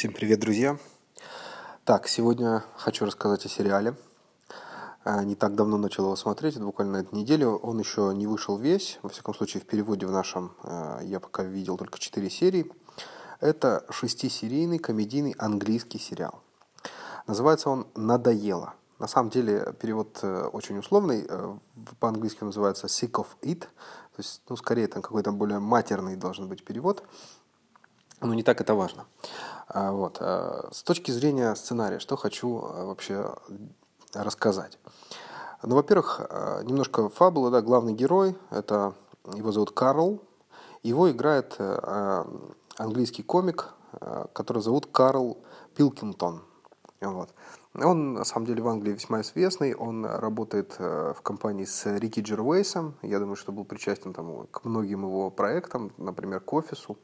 Всем привет, друзья! Так, сегодня хочу рассказать о сериале. А, не так давно начал его смотреть, буквально на этой неделе. Он еще не вышел весь, во всяком случае в переводе в нашем а, я пока видел только 4 серии. Это шестисерийный комедийный английский сериал. Называется он «Надоело». На самом деле перевод э, очень условный. Э, по-английски называется «sick of it». То есть, ну, скорее, там какой-то более матерный должен быть перевод. Но не так это важно. А, вот. Э, с точки зрения сценария, что хочу вообще рассказать. Ну, во-первых, немножко фабулы, да, главный герой, это его зовут Карл, его играет английский комик, который зовут Карл Пилкингтон. Вот. Он, на самом деле, в Англии весьма известный. Он работает э, в компании с Рики Джервейсом. Я думаю, что был причастен там, к многим его проектам, например, к офису.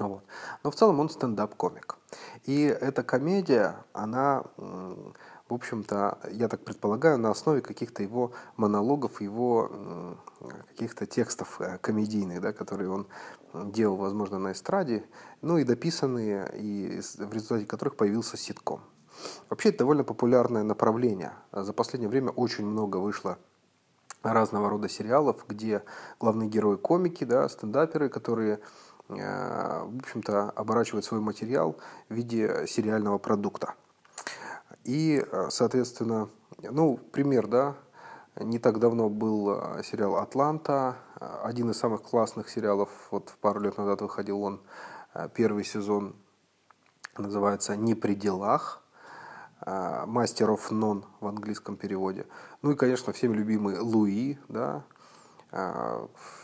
Вот. Но в целом он стендап-комик. И эта комедия, она, в общем-то, я так предполагаю, на основе каких-то его монологов, его каких-то текстов э, комедийных, да, которые он делал, возможно, на эстраде, ну и дописанные, и в результате которых появился ситком. Вообще это довольно популярное направление. За последнее время очень много вышло разного рода сериалов, где главные герои комики, да, стендаперы, которые в общем-то, оборачивают свой материал в виде сериального продукта. И, э, соответственно, ну, пример, да, не так давно был э, сериал «Атланта», один из самых классных сериалов, вот пару лет назад выходил он, первый сезон, называется «Не при делах», Master of None в английском переводе. Ну и, конечно, всем любимый Луи, да,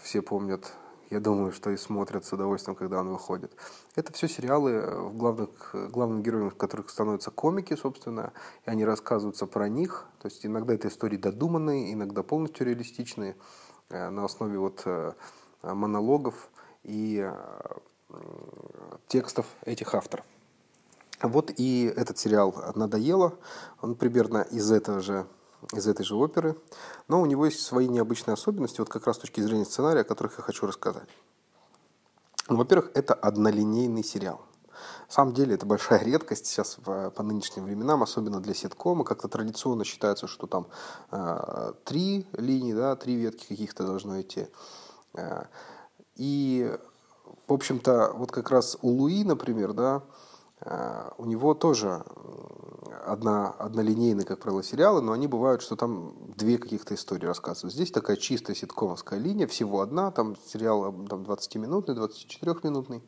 все помнят, я думаю, что и смотрят с удовольствием, когда он выходит. Это все сериалы, в главных, главным героем которых становятся комики, собственно, и они рассказываются про них. То есть иногда это истории додуманные, иногда полностью реалистичные, э, на основе вот э, монологов и э, текстов этих авторов. Вот и этот сериал «Надоело», он примерно из этого же из этой же оперы, но у него есть свои необычные особенности, вот как раз с точки зрения сценария, о которых я хочу рассказать. Ну, во-первых, это однолинейный сериал. На самом деле это большая редкость сейчас по нынешним временам, особенно для сеткома. Как-то традиционно считается, что там э, три линии, да, три ветки каких-то должно идти. Э, и, в общем-то, вот как раз у Луи, например, да, Э, у него тоже одна, однолинейные, как правило, сериалы, но они бывают, что там две каких-то истории рассказывают. Здесь такая чистая ситкомовская линия, всего одна, там сериал там, 20-минутный, 24-минутный.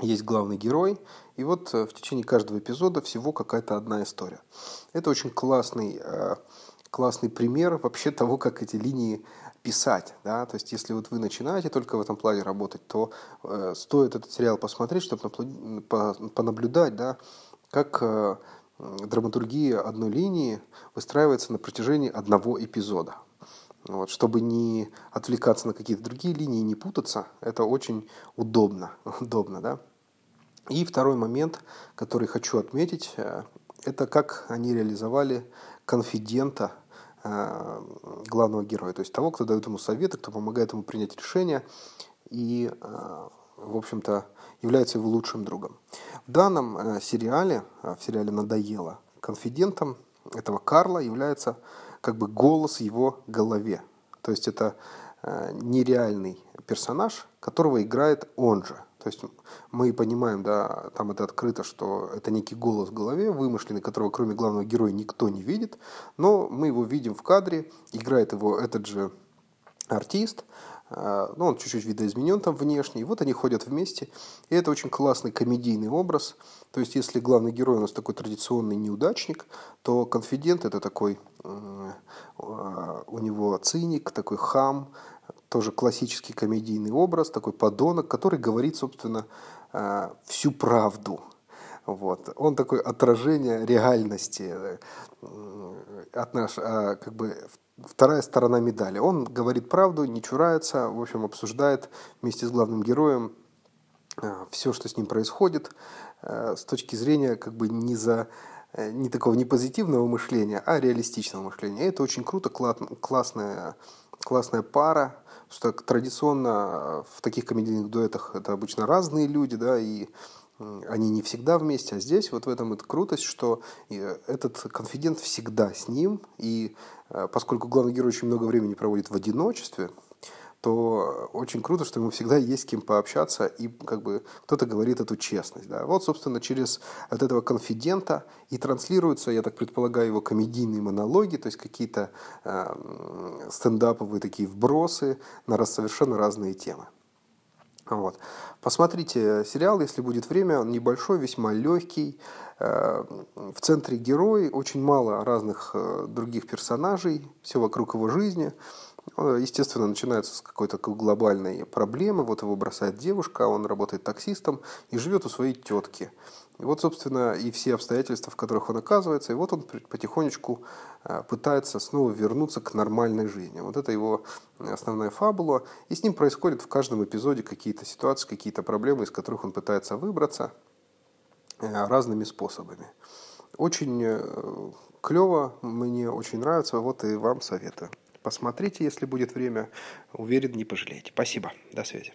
Есть главный герой, и вот э, в течение каждого эпизода всего какая-то одна история. Это очень классный, э, классный пример вообще того, как эти линии писать, да, то есть если вот вы начинаете только в этом плане работать, то э, стоит этот сериал посмотреть, чтобы понаблюдать, да, как э, драматургия одной линии выстраивается на протяжении одного эпизода. Вот, чтобы не отвлекаться на какие-то другие линии, не путаться, это очень удобно, удобно, да. И второй момент, который хочу отметить, э, это как они реализовали конфидента главного героя, то есть того, кто дает ему советы, кто помогает ему принять решение и, э, в общем-то, является его лучшим другом. В данном э, сериале, в сериале «Надоело», конфидентом этого Карла является как бы голос в его голове. То есть это нереальный персонаж, которого играет он же – то есть мы понимаем, да, там это открыто, что это некий голос в голове, вымышленный, которого кроме главного героя никто не видит, но мы его видим в кадре, играет его этот же артист, а, ну, он чуть-чуть видоизменен там внешне, и вот они ходят вместе, и это очень классный комедийный образ, то есть если главный герой у нас такой традиционный неудачник, то конфидент это такой, а, у него циник, такой хам, тоже классический комедийный образ, такой подонок, который говорит, собственно, э, всю правду. Вот. Он такое отражение реальности, э, от наш, э, как бы вторая сторона медали. Он говорит правду, не чурается, в общем, обсуждает вместе с главным героем все, что с ним происходит, с точки зрения как бы не за не такого не позитивного мышления, а реалистичного мышления. И это очень круто, классная, классная пара, что традиционно в таких комедийных дуэтах это обычно разные люди, да, и они не всегда вместе, а здесь вот в этом это крутость, что этот конфидент всегда с ним, и поскольку главный герой очень много времени проводит в одиночестве, то очень круто, что ему всегда есть с кем пообщаться, и как бы кто-то говорит эту честность. Да. Вот, собственно, через от этого конфидента и транслируются, я так предполагаю, его комедийные монологи, то есть какие-то э, стендаповые такие вбросы на совершенно разные темы. Вот. Посмотрите сериал, если будет время, он небольшой, весьма легкий. Э, в центре герой, очень мало разных э, других персонажей, все вокруг его жизни – Естественно, начинается с какой-то глобальной проблемы. Вот его бросает девушка, он работает таксистом и живет у своей тетки. И вот, собственно, и все обстоятельства, в которых он оказывается, и вот он потихонечку э, пытается снова вернуться к нормальной жизни. Вот это его основная фабула. И с ним происходят в каждом эпизоде какие-то ситуации, какие-то проблемы, из которых он пытается выбраться э, разными способами. Очень э, клево, мне очень нравится, вот и вам советую. Посмотрите, если будет время. Уверен, не пожалеете. Спасибо. До связи.